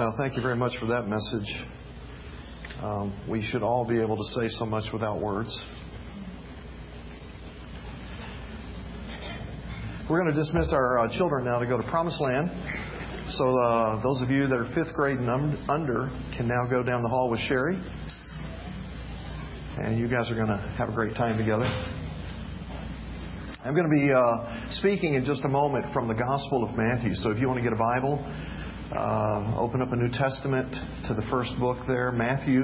Well, thank you very much for that message. Um, we should all be able to say so much without words. We're going to dismiss our uh, children now to go to Promised Land. So, uh, those of you that are fifth grade and under can now go down the hall with Sherry. And you guys are going to have a great time together. I'm going to be uh, speaking in just a moment from the Gospel of Matthew. So, if you want to get a Bible, uh, open up a New Testament to the first book there, Matthew.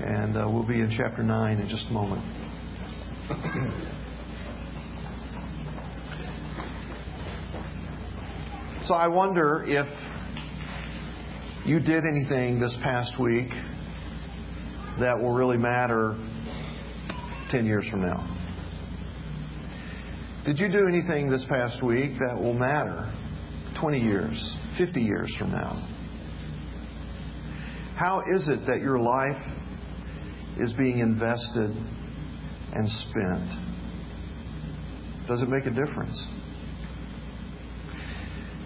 And uh, we'll be in chapter 9 in just a moment. So I wonder if you did anything this past week that will really matter 10 years from now. Did you do anything this past week that will matter 20 years, 50 years from now? How is it that your life is being invested and spent? Does it make a difference?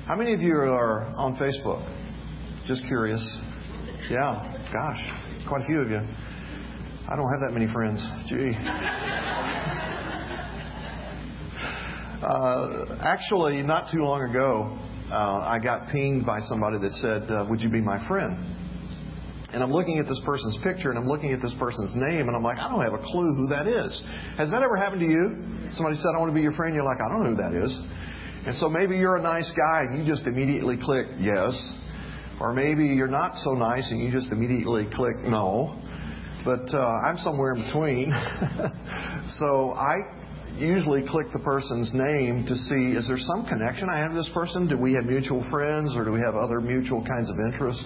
How many of you are on Facebook? Just curious. Yeah, gosh, quite a few of you. I don't have that many friends. Gee. Uh, actually, not too long ago, uh, I got pinged by somebody that said, uh, Would you be my friend? And I'm looking at this person's picture and I'm looking at this person's name and I'm like, I don't have a clue who that is. Has that ever happened to you? Somebody said, I want to be your friend. You're like, I don't know who that is. And so maybe you're a nice guy and you just immediately click yes. Or maybe you're not so nice and you just immediately click no. But uh, I'm somewhere in between. so I usually click the person's name to see is there some connection I have this person? Do we have mutual friends or do we have other mutual kinds of interests?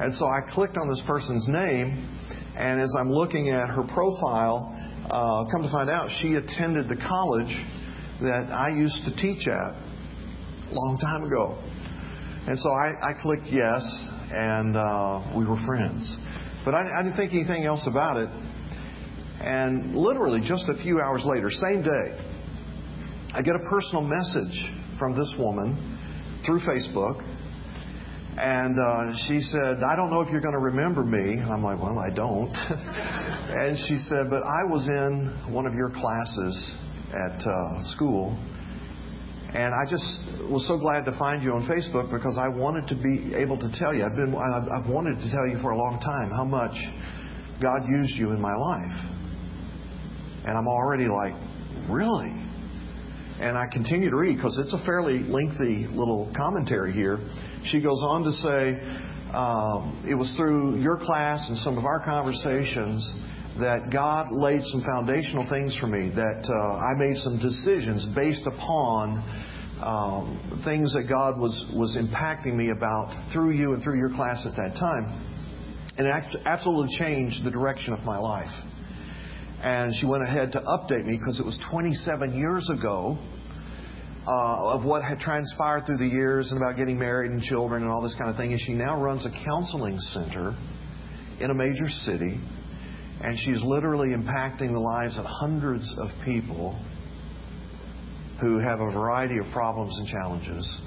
And so I clicked on this person's name, and as I'm looking at her profile, uh, come to find out she attended the college that I used to teach at a long time ago. And so I, I clicked yes, and uh, we were friends. But I, I didn't think anything else about it. And literally, just a few hours later, same day, I get a personal message from this woman through Facebook. And uh, she said, I don't know if you're going to remember me. I'm like, well, I don't. and she said, but I was in one of your classes at uh, school and I just was so glad to find you on Facebook because I wanted to be able to tell you. I've been I've wanted to tell you for a long time how much God used you in my life. And I'm already like, really? And I continue to read because it's a fairly lengthy little commentary here. She goes on to say, um, it was through your class and some of our conversations that God laid some foundational things for me, that uh, I made some decisions based upon um, things that God was, was impacting me about through you and through your class at that time. And it absolutely changed the direction of my life. And she went ahead to update me because it was 27 years ago uh, of what had transpired through the years and about getting married and children and all this kind of thing. And she now runs a counseling center in a major city and she's literally impacting the lives of hundreds of people who have a variety of problems and challenges.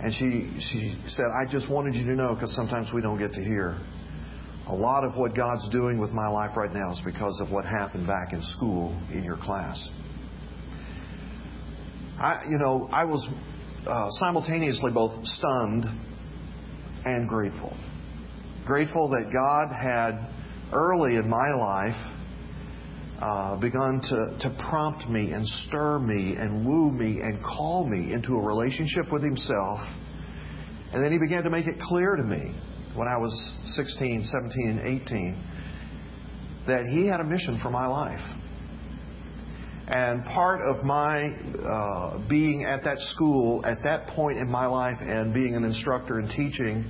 And she, she said, I just wanted you to know because sometimes we don't get to hear. A lot of what God's doing with my life right now is because of what happened back in school in your class. I, you know, I was uh, simultaneously both stunned and grateful. Grateful that God had early in my life uh, begun to, to prompt me and stir me and woo me and call me into a relationship with Himself. And then He began to make it clear to me when I was 16, 17, and 18 that He had a mission for my life. And part of my uh, being at that school at that point in my life and being an instructor and teaching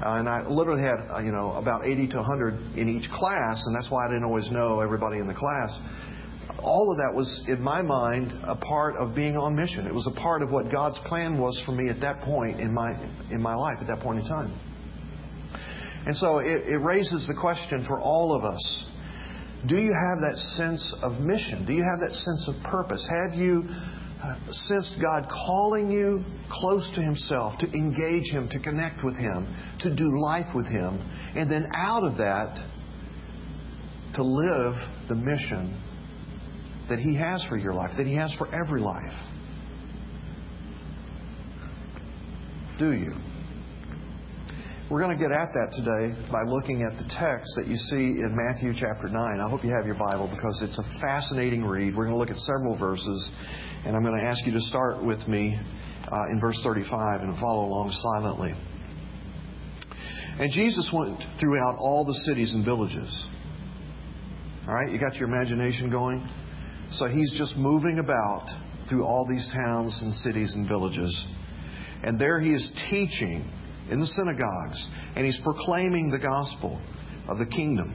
uh, and I literally had, uh, you know, about 80 to 100 in each class, and that's why I didn't always know everybody in the class. All of that was, in my mind, a part of being on mission. It was a part of what God's plan was for me at that point in my in my life, at that point in time. And so it, it raises the question for all of us: Do you have that sense of mission? Do you have that sense of purpose? Have you uh, sensed God calling you close to Himself, to engage Him, to connect with Him, to do life with Him, and then out of that, to live the mission that He has for your life, that He has for every life? Do you? We're going to get at that today by looking at the text that you see in Matthew chapter 9. I hope you have your Bible because it's a fascinating read. We're going to look at several verses, and I'm going to ask you to start with me uh, in verse 35 and follow along silently. And Jesus went throughout all the cities and villages. All right, you got your imagination going? So he's just moving about through all these towns and cities and villages. And there he is teaching in the synagogues, and he's proclaiming the gospel of the kingdom.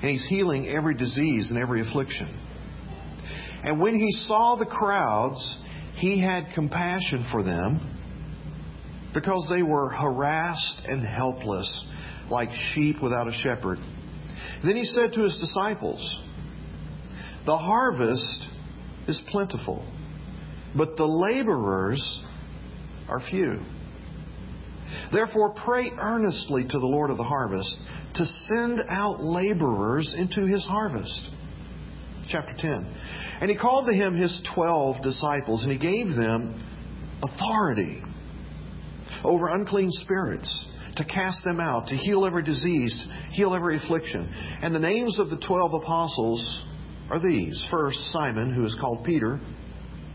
And he's healing every disease and every affliction. And when he saw the crowds, he had compassion for them because they were harassed and helpless, like sheep without a shepherd. Then he said to his disciples, The harvest is plentiful, but the laborers are few. Therefore, pray earnestly to the Lord of the harvest to send out laborers into his harvest. Chapter 10. And he called to him his twelve disciples, and he gave them authority over unclean spirits to cast them out, to heal every disease, heal every affliction. And the names of the twelve apostles are these. First, Simon, who is called Peter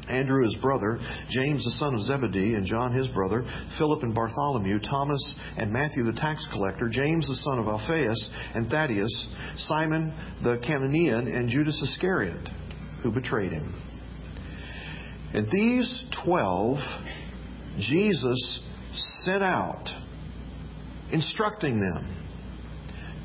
Andrew his brother, James the son of Zebedee, and John his brother, Philip and Bartholomew, Thomas and Matthew the tax collector, James the son of Alphaeus and Thaddeus, Simon the Cananean, and Judas Iscariot, who betrayed him. And these twelve Jesus sent out, instructing them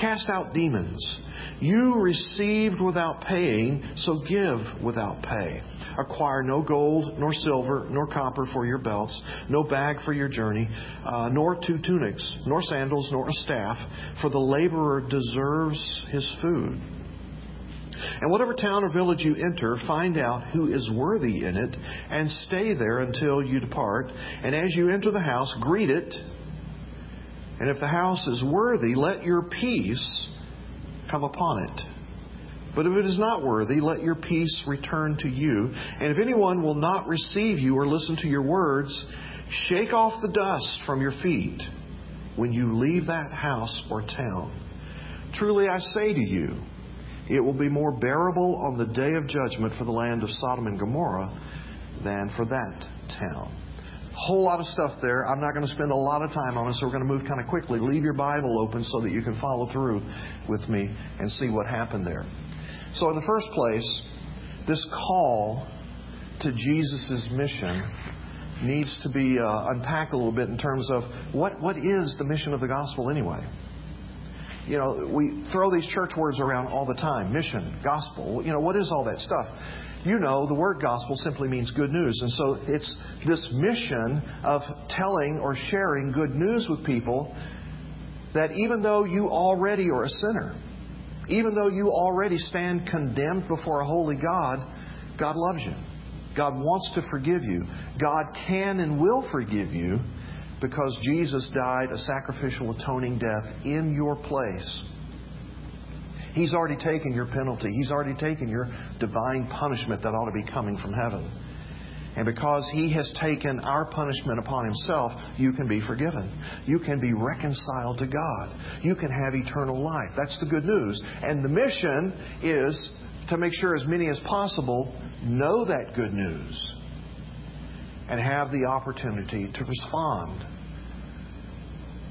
cast out demons. You received without paying, so give without pay. Acquire no gold, nor silver, nor copper for your belts, no bag for your journey, uh, nor two tunics, nor sandals, nor a staff, for the laborer deserves his food. And whatever town or village you enter, find out who is worthy in it, and stay there until you depart. And as you enter the house, greet it. And if the house is worthy, let your peace come upon it. But if it is not worthy, let your peace return to you. And if anyone will not receive you or listen to your words, shake off the dust from your feet when you leave that house or town. Truly I say to you, it will be more bearable on the day of judgment for the land of Sodom and Gomorrah than for that town whole lot of stuff there. I'm not going to spend a lot of time on it, so we're going to move kind of quickly. Leave your Bible open so that you can follow through with me and see what happened there. So, in the first place, this call to Jesus' mission needs to be uh, unpacked a little bit in terms of what, what is the mission of the gospel anyway? You know, we throw these church words around all the time mission, gospel. You know, what is all that stuff? You know the word gospel simply means good news. And so it's this mission of telling or sharing good news with people that even though you already are a sinner, even though you already stand condemned before a holy God, God loves you. God wants to forgive you. God can and will forgive you because Jesus died a sacrificial atoning death in your place. He's already taken your penalty. He's already taken your divine punishment that ought to be coming from heaven. And because He has taken our punishment upon Himself, you can be forgiven. You can be reconciled to God. You can have eternal life. That's the good news. And the mission is to make sure as many as possible know that good news and have the opportunity to respond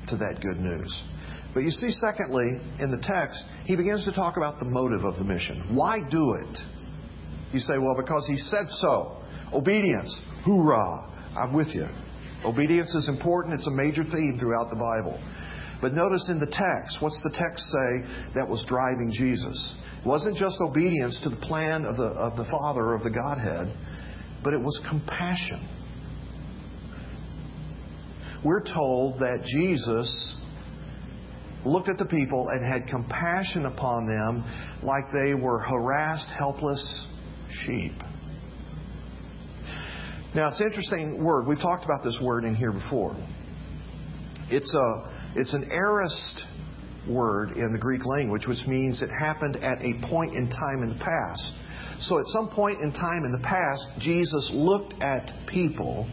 to that good news. But you see, secondly, in the text, he begins to talk about the motive of the mission. Why do it? You say, well, because he said so. Obedience. Hoorah. I'm with you. Obedience is important. It's a major theme throughout the Bible. But notice in the text, what's the text say that was driving Jesus? It wasn't just obedience to the plan of the, of the Father, of the Godhead, but it was compassion. We're told that Jesus looked at the people and had compassion upon them like they were harassed, helpless sheep. Now, it's an interesting word. We've talked about this word in here before. It's, a, it's an aorist word in the Greek language, which means it happened at a point in time in the past. So, at some point in time in the past, Jesus looked at people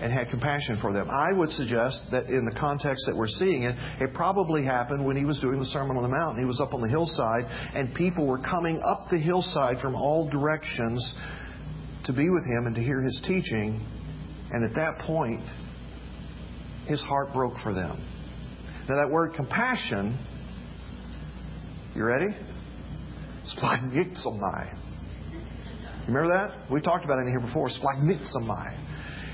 and had compassion for them. I would suggest that in the context that we're seeing it, it probably happened when he was doing the Sermon on the Mount. He was up on the hillside, and people were coming up the hillside from all directions to be with him and to hear his teaching. And at that point, his heart broke for them. Now, that word compassion, you ready? Splanchnizomai. Remember that? We talked about it in here before. Splanchnizomai.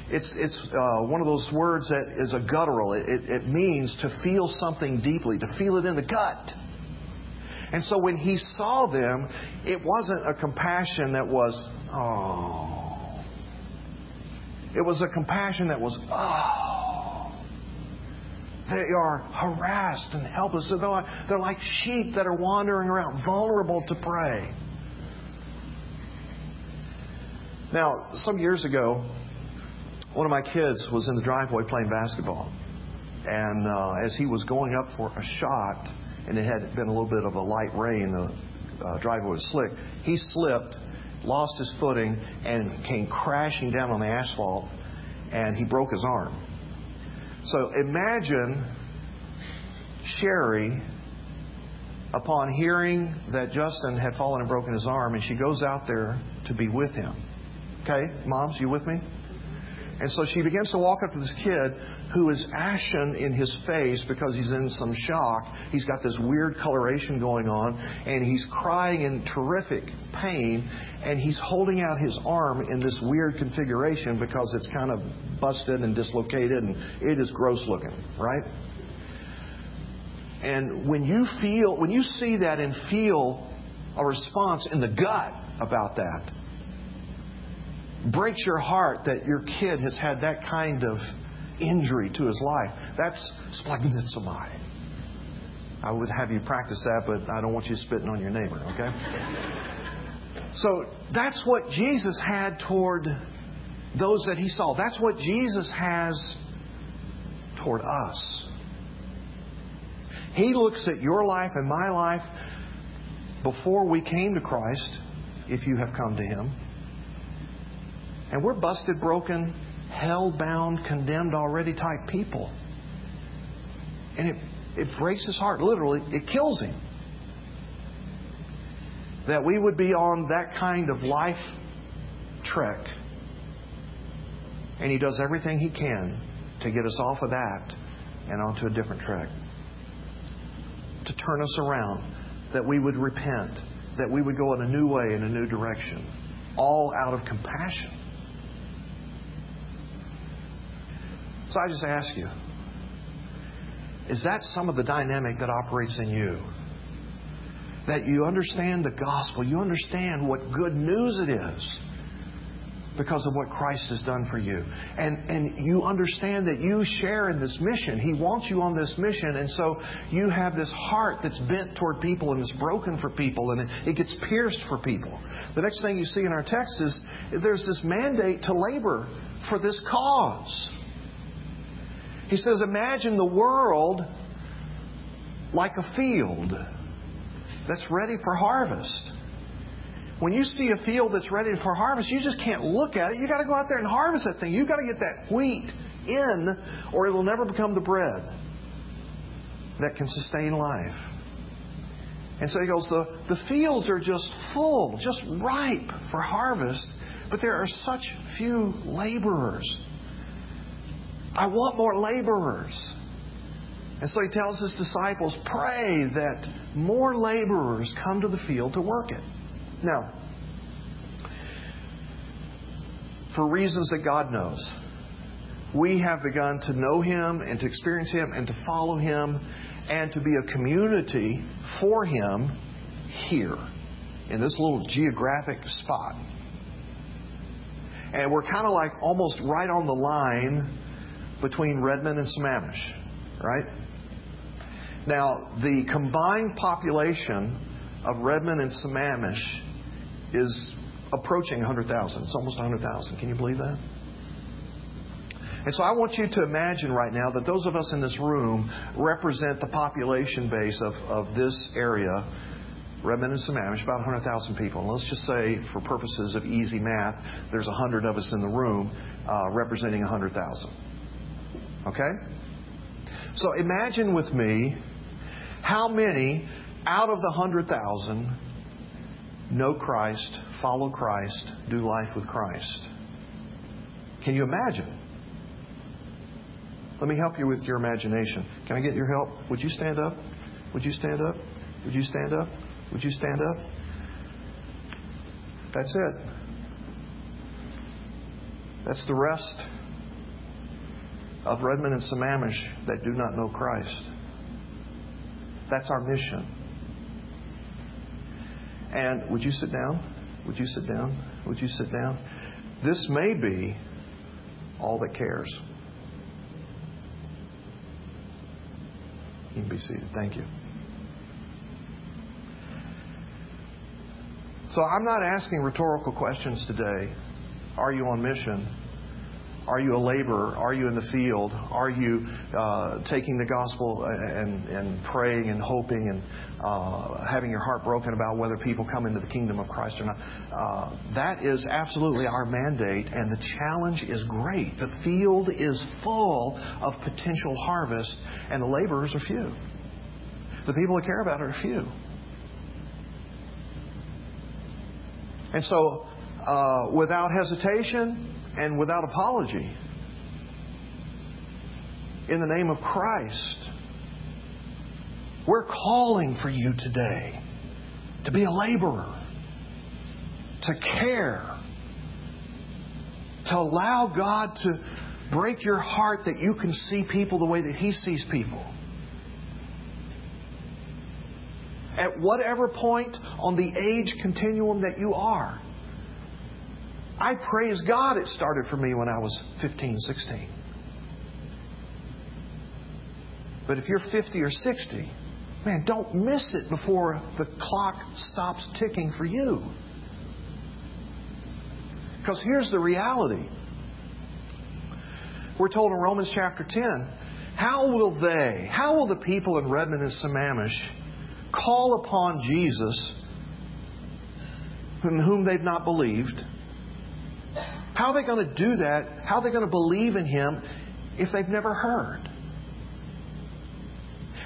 It's, it's uh, one of those words that is a guttural. It, it, it means to feel something deeply, to feel it in the gut. And so when he saw them, it wasn't a compassion that was, oh. It was a compassion that was, oh. They are harassed and helpless. They're like, they're like sheep that are wandering around, vulnerable to prey. Now, some years ago, one of my kids was in the driveway playing basketball. And uh, as he was going up for a shot, and it had been a little bit of a light rain, the uh, driveway was slick, he slipped, lost his footing, and came crashing down on the asphalt, and he broke his arm. So imagine Sherry, upon hearing that Justin had fallen and broken his arm, and she goes out there to be with him. Okay, moms, you with me? And so she begins to walk up to this kid who is ashen in his face because he's in some shock. He's got this weird coloration going on, and he's crying in terrific pain, and he's holding out his arm in this weird configuration because it's kind of busted and dislocated, and it is gross looking, right? And when you feel, when you see that and feel a response in the gut about that, breaks your heart that your kid has had that kind of injury to his life. That's splanchnizomai. I would have you practice that, but I don't want you spitting on your neighbor, okay? so that's what Jesus had toward those that he saw. That's what Jesus has toward us. He looks at your life and my life before we came to Christ, if you have come to him. And we're busted, broken, hell bound, condemned already type people. And it, it breaks his heart, literally, it kills him. That we would be on that kind of life trek. And he does everything he can to get us off of that and onto a different trek. To turn us around, that we would repent, that we would go in a new way, in a new direction, all out of compassion. So I just ask you is that some of the dynamic that operates in you? That you understand the gospel, you understand what good news it is because of what Christ has done for you. And, and you understand that you share in this mission. He wants you on this mission. And so you have this heart that's bent toward people and it's broken for people and it, it gets pierced for people. The next thing you see in our text is there's this mandate to labor for this cause. He says, Imagine the world like a field that's ready for harvest. When you see a field that's ready for harvest, you just can't look at it. You've got to go out there and harvest that thing. You've got to get that wheat in, or it will never become the bread that can sustain life. And so he goes, the, the fields are just full, just ripe for harvest, but there are such few laborers. I want more laborers. And so he tells his disciples, pray that more laborers come to the field to work it. Now, for reasons that God knows, we have begun to know Him and to experience Him and to follow Him and to be a community for Him here in this little geographic spot. And we're kind of like almost right on the line between Redmond and Sammamish, right? Now, the combined population of Redmond and Sammamish is approaching 100,000. It's almost 100,000. Can you believe that? And so I want you to imagine right now that those of us in this room represent the population base of, of this area, Redmond and Sammamish, about 100,000 people. And let's just say, for purposes of easy math, there's 100 of us in the room uh, representing 100,000. Okay? So imagine with me how many out of the 100,000 know Christ, follow Christ, do life with Christ. Can you imagine? Let me help you with your imagination. Can I get your help? Would you stand up? Would you stand up? Would you stand up? Would you stand up? That's it. That's the rest of Redmond and Sammamish that do not know Christ. That's our mission. And would you sit down? Would you sit down? Would you sit down? This may be all that cares. You can be seated. Thank you. So I'm not asking rhetorical questions today. Are you on mission? Are you a laborer? Are you in the field? Are you uh, taking the gospel and, and praying and hoping and uh, having your heart broken about whether people come into the kingdom of Christ or not? Uh, that is absolutely our mandate, and the challenge is great. The field is full of potential harvest, and the laborers are few. The people who care about it are few. And so, uh, without hesitation, and without apology. In the name of Christ, we're calling for you today to be a laborer, to care, to allow God to break your heart that you can see people the way that He sees people. At whatever point on the age continuum that you are, I praise God it started for me when I was 15, 16. But if you're 50 or 60, man, don't miss it before the clock stops ticking for you. Because here's the reality. We're told in Romans chapter 10 how will they, how will the people in Redmond and Sammamish call upon Jesus in whom they've not believed? How are they going to do that? How are they going to believe in Him if they've never heard?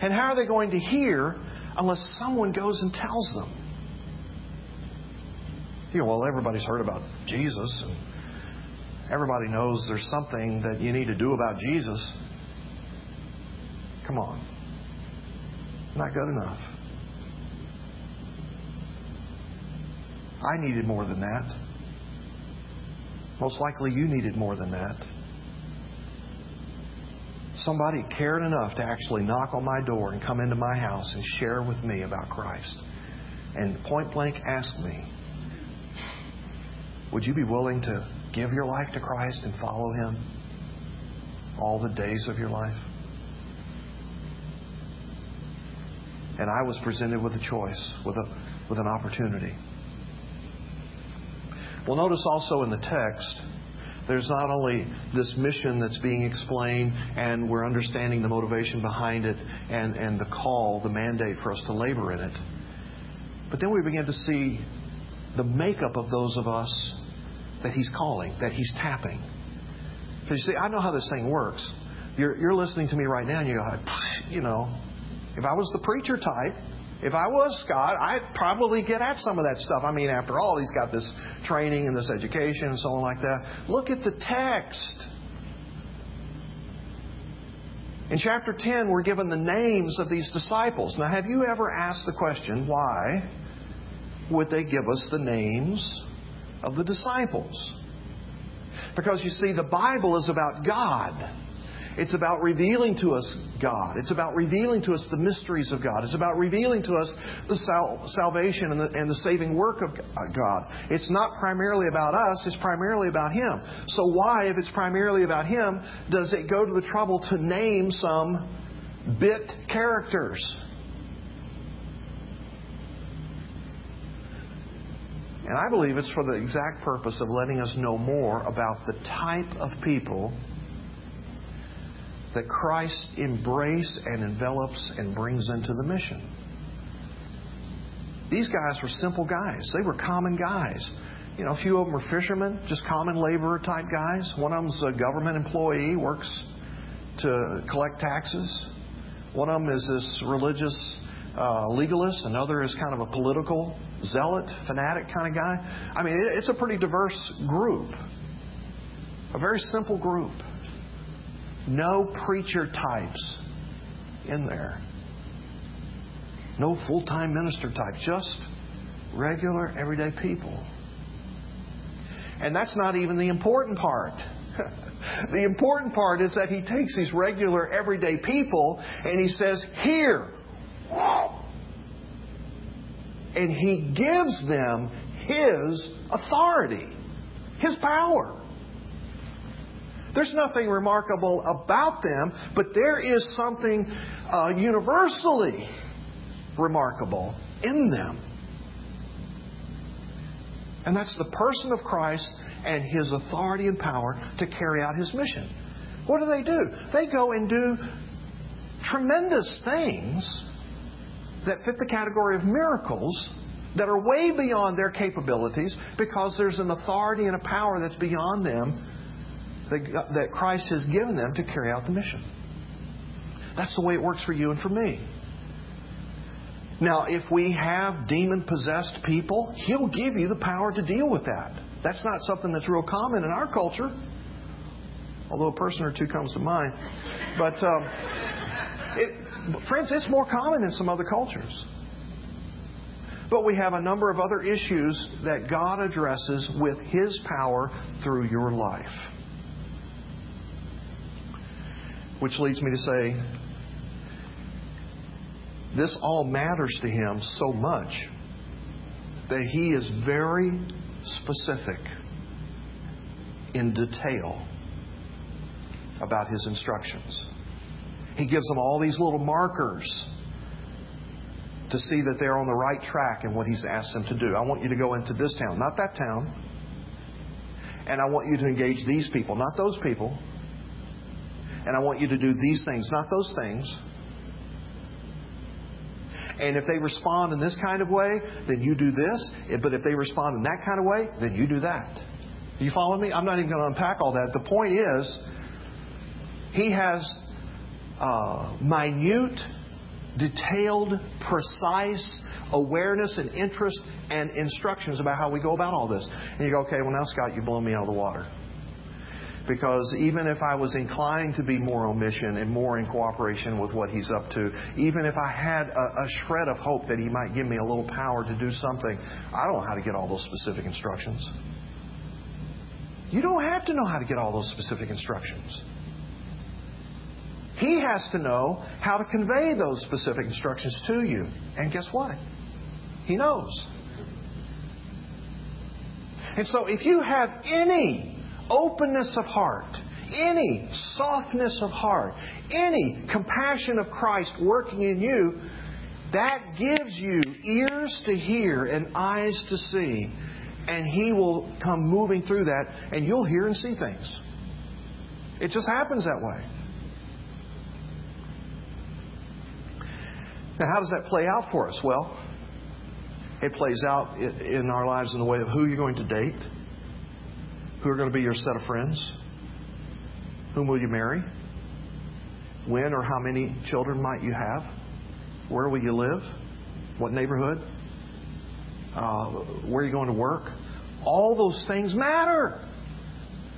And how are they going to hear unless someone goes and tells them? You know, well, everybody's heard about Jesus, and everybody knows there's something that you need to do about Jesus. Come on. Not good enough. I needed more than that. Most likely you needed more than that. Somebody cared enough to actually knock on my door and come into my house and share with me about Christ. And point blank ask me, would you be willing to give your life to Christ and follow Him all the days of your life? And I was presented with a choice, with, a, with an opportunity. Well, notice also in the text, there's not only this mission that's being explained and we're understanding the motivation behind it and, and the call, the mandate for us to labor in it, but then we begin to see the makeup of those of us that He's calling, that He's tapping. Because you see, I know how this thing works. You're, you're listening to me right now and you go, you know, if I was the preacher type, if I was Scott, I'd probably get at some of that stuff. I mean, after all, he's got this training and this education and so on like that. Look at the text. In chapter 10, we're given the names of these disciples. Now, have you ever asked the question, why would they give us the names of the disciples? Because you see, the Bible is about God. It's about revealing to us God. It's about revealing to us the mysteries of God. It's about revealing to us the sal- salvation and the, and the saving work of uh, God. It's not primarily about us, it's primarily about Him. So, why, if it's primarily about Him, does it go to the trouble to name some bit characters? And I believe it's for the exact purpose of letting us know more about the type of people that Christ embraces and envelops and brings into the mission. These guys were simple guys. They were common guys. You know, a few of them were fishermen, just common laborer type guys. One of them's a government employee, works to collect taxes. One of them is this religious uh, legalist. Another is kind of a political zealot, fanatic kind of guy. I mean, it's a pretty diverse group. A very simple group. No preacher types in there. No full time minister types. Just regular, everyday people. And that's not even the important part. the important part is that he takes these regular, everyday people and he says, Here. And he gives them his authority, his power. There's nothing remarkable about them, but there is something uh, universally remarkable in them. And that's the person of Christ and his authority and power to carry out his mission. What do they do? They go and do tremendous things that fit the category of miracles that are way beyond their capabilities because there's an authority and a power that's beyond them that, that Christ has given them to carry out the mission. That's the way it works for you and for me. Now, if we have demon possessed people, He'll give you the power to deal with that. That's not something that's real common in our culture, although a person or two comes to mind. But, um, it, friends, it's more common in some other cultures. But we have a number of other issues that God addresses with His power through your life. Which leads me to say, this all matters to him so much that he is very specific in detail about his instructions. He gives them all these little markers to see that they're on the right track in what he's asked them to do. I want you to go into this town, not that town. And I want you to engage these people, not those people and I want you to do these things, not those things. And if they respond in this kind of way, then you do this. But if they respond in that kind of way, then you do that. You follow me? I'm not even going to unpack all that. The point is, he has uh, minute, detailed, precise awareness and interest and instructions about how we go about all this. And you go, okay, well, now, Scott, you blow me out of the water because even if I was inclined to be more on mission and more in cooperation with what He's up to, even if I had a, a, shred of hope that He might give me a little power to do something, I don't know how to get all those specific instructions. You don't have to know how to get all those specific instructions. He has to know how to convey those specific instructions to you. And guess what? He knows. And so if you have any openness of heart, any softness of heart, any compassion of Christ working in you, that gives you ears to hear and eyes to see. And He will come moving through that, and you'll hear and see things. It just happens that way. Now, how does that play out for us? Well, it plays out in our lives in the way of who you're going to date who are going to be your set of friends? Whom will you marry? When or how many children might you have? Where will you live? What neighborhood? Uh, where are you going to work? All those things matter.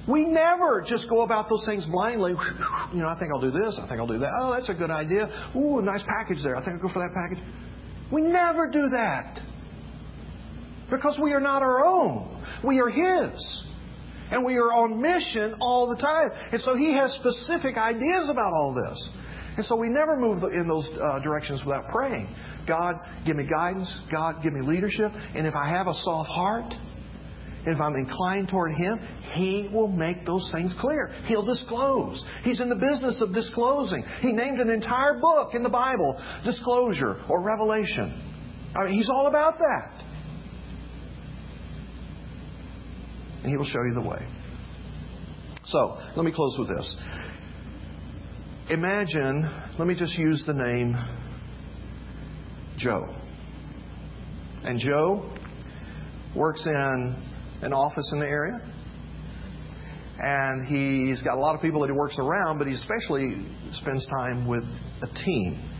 We never just go about those things blindly. You know, I think I'll do this. I think I'll do that. Oh, that's a good idea. Ooh, a nice package there. I think I'll go for that package. We never do that. Because we are not our own. We are His. And we are on mission all the time. And so He has specific ideas about all this. And so we never move in those uh, directions without praying. God, give me guidance. God, give me leadership. And if I have a soft heart, and if I'm inclined toward Him, He will make those things clear. He'll disclose. He's in the business of disclosing. He named an entire book in the Bible disclosure or revelation. I mean, He's all about that. And He will show you the way. So, let me close with this. Imagine, let me just use the name Joe. And Joe works in an office in the area. And he's got a lot of people that he works around, but he especially spends time with a team.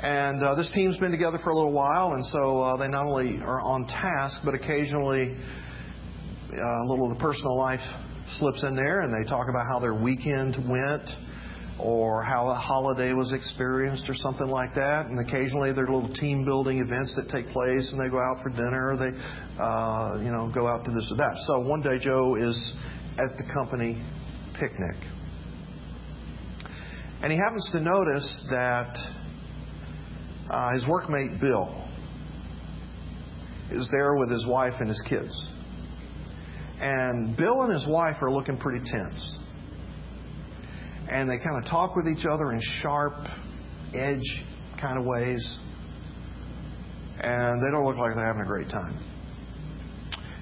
And uh, this team's been together for a little while, and so uh, they not only are on task, but occasionally uh, a little of the personal life slips in there, and they talk about how their weekend went or how a holiday was experienced or something like that. And occasionally there are little team building events that take place and they go out for dinner or they, uh, you know, go out to this or that. So one day Joe is at the company picnic. And he happens to notice that uh, his workmate Bill is there with his wife and his kids. And Bill and his wife are looking pretty tense and they kind of talk with each other in sharp, edge kind of ways. And they don't look like they're having a great time.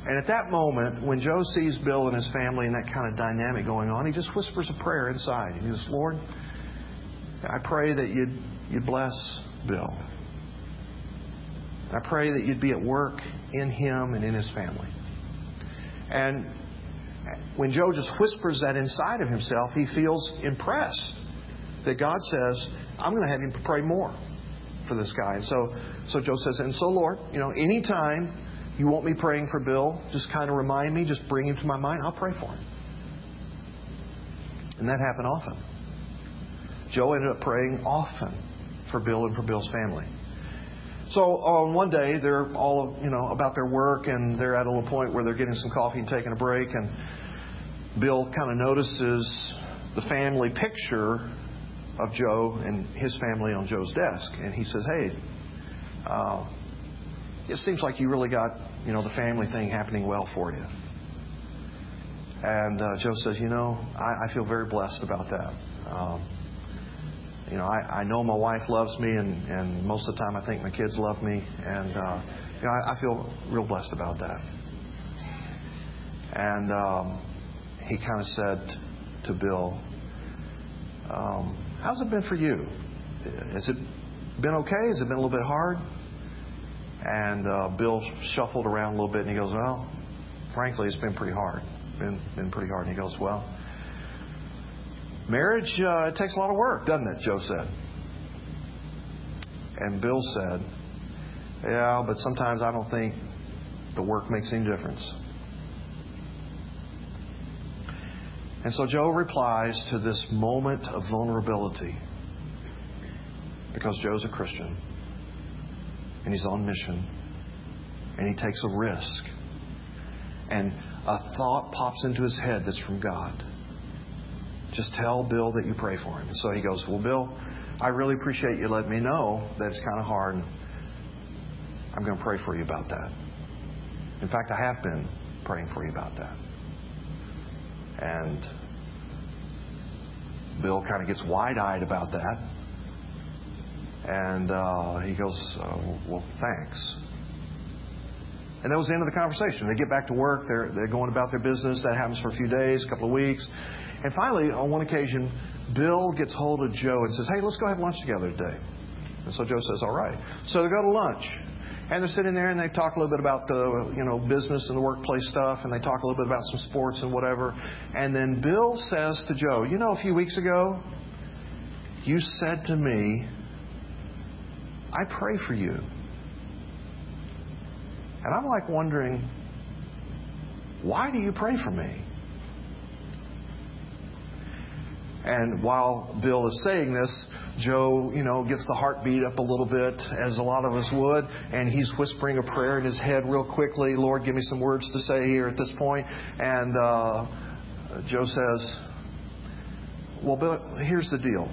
And at that moment, when Joe sees Bill and his family and that kind of dynamic going on, he just whispers a prayer inside. He says, Lord, I pray that you'd, you'd bless Bill. I pray that you'd be at work in him and in his family. And when Joe just whispers that inside of himself, he feels impressed that God says, I'm going to have him pray more for this guy. And so, so Joe says, and so Lord, you know, anytime you want me praying for Bill, just kind of remind me, just bring him to my mind, I'll pray for him. And that happened often. Joe ended up praying often for Bill and for Bill's family. So on one day, they're all you know about their work, and they're at a little point where they're getting some coffee and taking a break, and Bill kind of notices the family picture of Joe and his family on Joe's desk, and he says, "Hey, uh, it seems like you really got you know the family thing happening well for you." And uh, Joe says, "You know, I, I feel very blessed about that." Um, you know, I, I know my wife loves me, and, and most of the time I think my kids love me, and uh, you know, I, I feel real blessed about that. And um, he kind of said to Bill, um, "How's it been for you? Has it been okay? Has it been a little bit hard?" And uh, Bill shuffled around a little bit, and he goes, "Well, frankly, it's been pretty hard. Been been pretty hard." And he goes, "Well." Marriage uh, takes a lot of work, doesn't it? Joe said. And Bill said, Yeah, but sometimes I don't think the work makes any difference. And so Joe replies to this moment of vulnerability because Joe's a Christian and he's on mission and he takes a risk. And a thought pops into his head that's from God. Just tell Bill that you pray for him. And So he goes, Well, Bill, I really appreciate you letting me know that it's kind of hard. I'm going to pray for you about that. In fact, I have been praying for you about that. And Bill kind of gets wide eyed about that. And uh, he goes, uh, Well, thanks. And that was the end of the conversation. They get back to work. They're, they're going about their business. That happens for a few days, a couple of weeks. And finally, on one occasion, Bill gets hold of Joe and says, Hey, let's go have lunch together today. And so Joe says, All right. So they go to lunch. And they're sitting there and they talk a little bit about the you know business and the workplace stuff, and they talk a little bit about some sports and whatever. And then Bill says to Joe, "You know, a few weeks ago, you said to me, I pray for you." And I'm like wondering, why do you pray for me? And while Bill is saying this, Joe, you know, gets the heartbeat up a little bit, as a lot of us would, and he's whispering a prayer in his head real quickly. Lord, give me some words to say here at this point. And uh, Joe says, Well, Bill, here's the deal.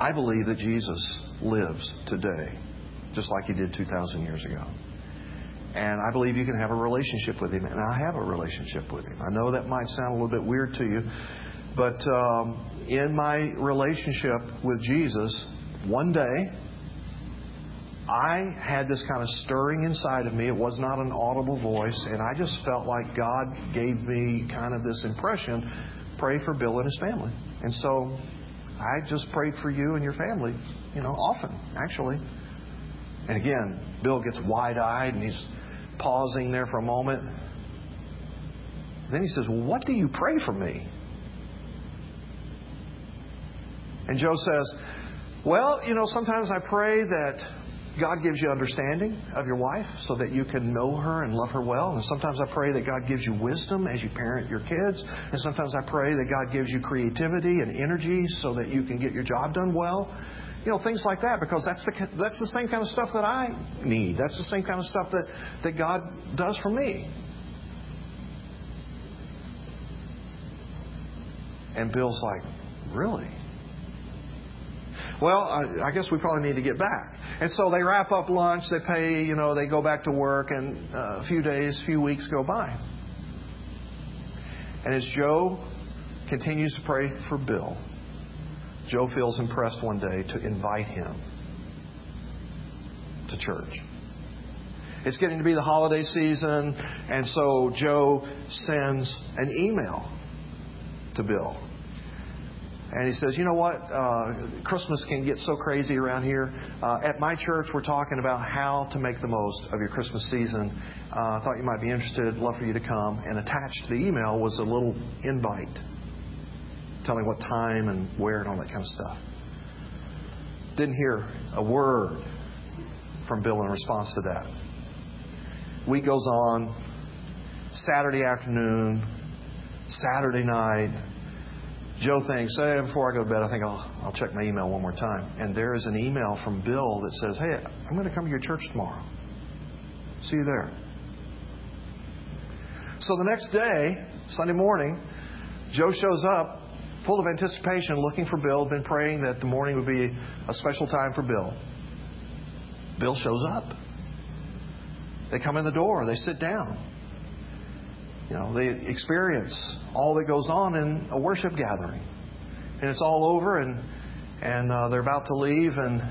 I believe that Jesus lives today, just like he did 2,000 years ago. And I believe you can have a relationship with him. And I have a relationship with him. I know that might sound a little bit weird to you, but um, in my relationship with Jesus, one day, I had this kind of stirring inside of me. It was not an audible voice, and I just felt like God gave me kind of this impression pray for Bill and his family. And so I just prayed for you and your family, you know, often, actually. And again, Bill gets wide eyed and he's pausing there for a moment. Then he says, Well, what do you pray for me? And Joe says, Well, you know, sometimes I pray that God gives you understanding of your wife so that you can know her and love her well. And sometimes I pray that God gives you wisdom as you parent your kids. And sometimes I pray that God gives you creativity and energy so that you can get your job done well. You know, things like that because that's the, that's the same kind of stuff that I need. That's the same kind of stuff that, that God does for me. And Bill's like, Really? Well, I, I guess we probably need to get back. And so they wrap up lunch, they pay, you know, they go back to work, and uh, a few days, few weeks go by. And as Joe continues to pray for Bill, Joe feels impressed one day to invite him to church. It's getting to be the holiday season, and so Joe sends an email to Bill and he says, You know what? Uh, Christmas can get so crazy around here. Uh, at my church, we're talking about how to make the most of your Christmas season. Uh, I thought you might be interested. Love for you to come. And attached to the email was a little invite telling what time and where and all that kind of stuff. Didn't hear a word from Bill in response to that. Week goes on. Saturday afternoon, Saturday night, Joe thinks, hey, uh, before I go to bed, I think I'll, I'll check my email one more time. And there is an email from Bill that says, hey, I'm going to come to your church tomorrow. See you there. So the next day, Sunday morning, Joe shows up full of anticipation, looking for Bill, been praying that the morning would be a special time for Bill. Bill shows up. They come in the door, they sit down. You know, they experience all that goes on in a worship gathering. And it's all over, and, and uh, they're about to leave, and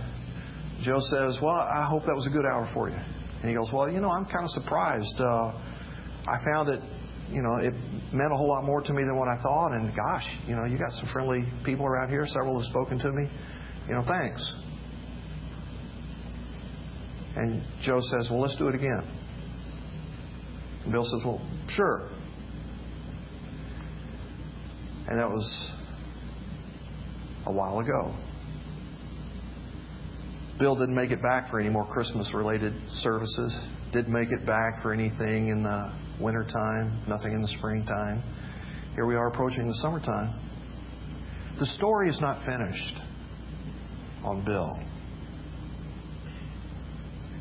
Joe says, Well, I hope that was a good hour for you. And he goes, Well, you know, I'm kind of surprised. Uh, I found that, you know, it meant a whole lot more to me than what I thought, and gosh, you know, you got some friendly people around here. Several have spoken to me. You know, thanks. And Joe says, Well, let's do it again. Bill says, Well, sure. And that was a while ago. Bill didn't make it back for any more Christmas related services. Didn't make it back for anything in the wintertime, nothing in the springtime. Here we are approaching the summertime. The story is not finished on Bill.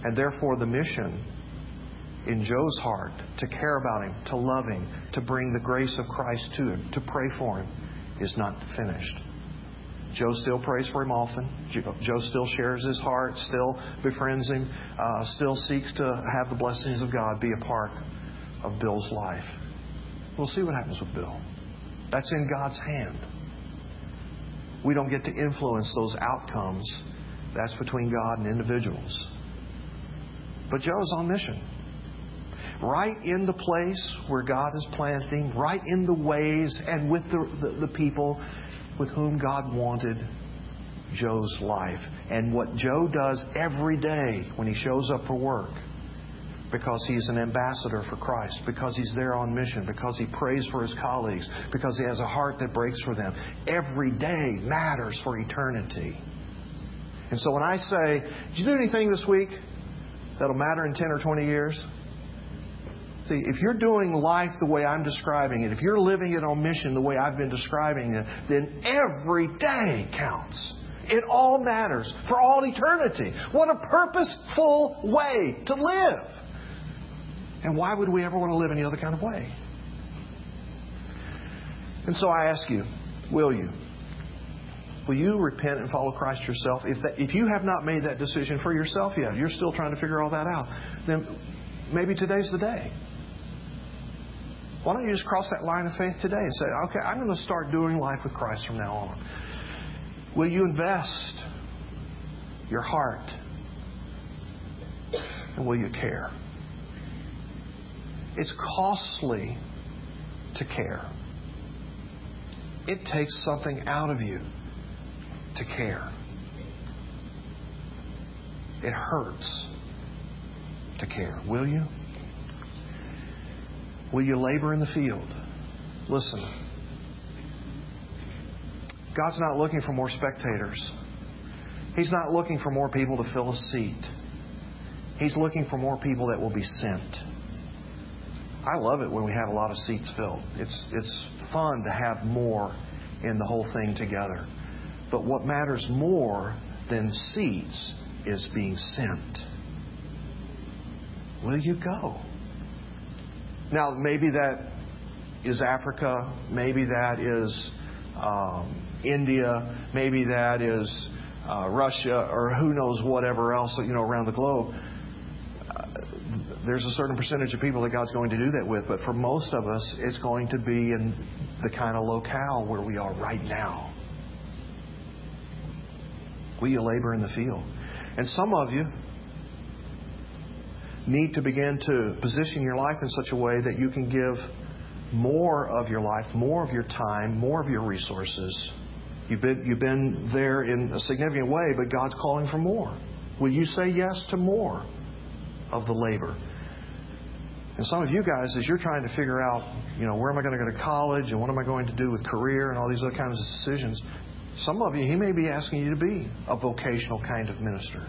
And therefore, the mission in Joe's heart to care about him, to love him, to bring the grace of Christ to him, to pray for him, is not finished. Joe still prays for him often. Joe still shares his heart, still befriends him, uh, still seeks to have the blessings of God be a part of Bill's life. We'll see what happens with Bill. That's in God's hand. We don't get to influence those outcomes. That's between God and individuals. But Joe's on mission right in the place where God is planting, right in the ways and with the, the, the people with whom God wanted Joe's life. And what Joe does every day when he shows up for work, because he's an ambassador for Christ, because he's there on mission, because he prays for his colleagues, because he has a heart that breaks for them. Every day matters for eternity. And so when I say, Did you do anything this week that'll matter in 10 or 20 years? See, if you're doing life the way I'm describing it, if you're living it on mission the way I've been describing it, then every day counts. It all matters for all eternity. What a purposeful way to live. And why would we ever want to live any other kind of way? And so I ask you, will you? Will you repent and follow Christ yourself? If, that, if you have not made that decision for yourself yet, you're still trying to figure all that out, then maybe today's the day. Why don't you just cross that line of faith today and say, okay, I'm going to start doing life with Christ from now on? Will you invest your heart? And will you care? It's costly to care. It takes something out of you to care. It hurts to care. Will you? Will you labor in the field? Listen. God's not looking for more spectators. He's not looking for more people to fill a seat. He's looking for more people that will be sent. I love it when we have a lot of seats filled. It's, it's fun to have more in the whole thing together. But what matters more than seats is being sent. Will you go? Now, maybe that is Africa. Maybe that is um, India. Maybe that is uh, Russia, or who knows whatever else you know around the globe. There's a certain percentage of people that God's going to do that with, but for most of us, it's going to be in the kind of locale where we are right now. Will you labor in the field? And some of you need to begin to position your life in such a way that you can give more of your life, more of your time, more of your resources. You've been, you've been there in a significant way, but God's calling for more. Will you say yes to more of the labor? And some of you guys, as you're trying to figure out, you know, where am I going to go to college and what am I going to do with career and all these other kinds of decisions, some of you, he may be asking you to be a vocational kind of minister,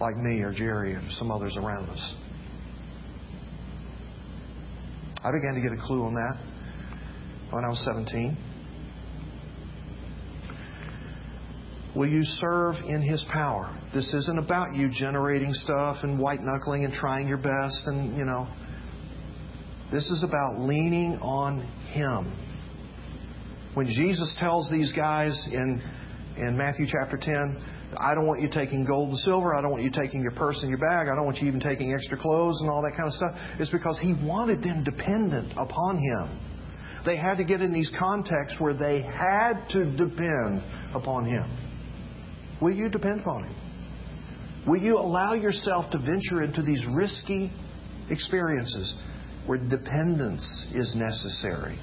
like me or Jerry or some others around us. I began to get a clue on that when I was 17. Will you serve in His power? This isn't about you generating stuff and white knuckling and trying your best and, you know. This is about leaning on Him when Jesus tells these guys in, in Matthew chapter 10, I don't want you taking gold and silver. I don't want you taking your purse and your bag. I don't want you even taking extra clothes and all that kind of stuff. It's because He wanted them dependent upon Him. They had to get in these contexts where they had to depend upon Him. Will you depend upon Him? Will you allow yourself to venture into these risky experiences where dependence is necessary?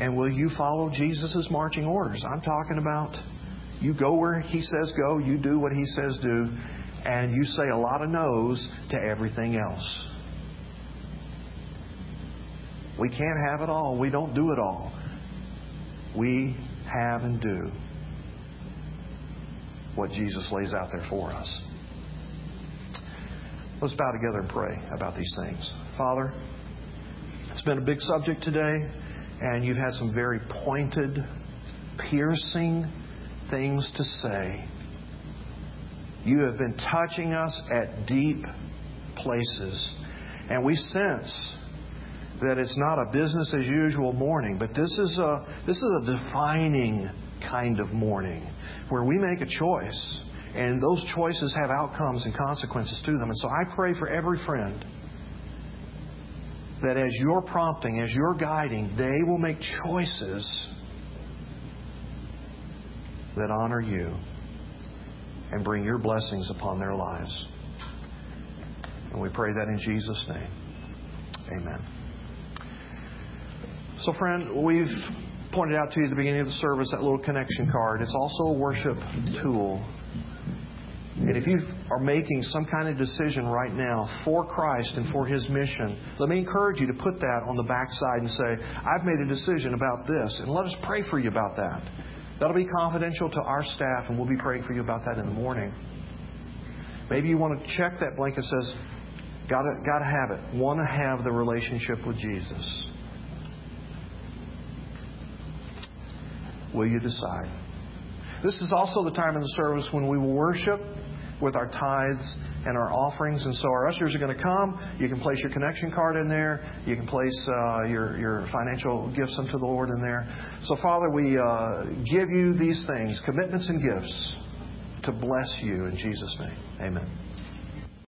And will you follow Jesus' marching orders? I'm talking about you go where He says go, you do what He says do, and you say a lot of no's to everything else. We can't have it all. We don't do it all. We have and do what Jesus lays out there for us. Let's bow together and pray about these things. Father, it's been a big subject today and you've had some very pointed, piercing things to say. You have been touching us at deep places. And we sense that it's not a business as usual morning, but this is a, this is a defining kind of morning where we make a choice. And those choices have outcomes and consequences to them. And so I pray for every friend that as you're prompting, as you're guiding, they will make choices that honor you and bring your blessings upon their lives. And we pray that in Jesus' name. Amen. So, friend, we've pointed out to you at the beginning of the service that little connection card. It's also a worship tool and if you are making some kind of decision right now for Christ and for His mission, let me encourage you to put that on the backside and say, I've made a decision about this, and let us pray for you about that. That'll be confidential to our staff, and we'll be praying for you about that in the morning. Maybe you want to check that blank that says, Gotta, gotta have it. Want to have the relationship with Jesus. Will you decide? This is also the time in the service when we will worship with our tithes and our offerings. And so our ushers are going to come. You can place your connection card in there. You can place uh, your, your financial gifts unto the Lord in there. So, Father, we uh, give you these things, commitments and gifts, to bless you in Jesus' name. Amen.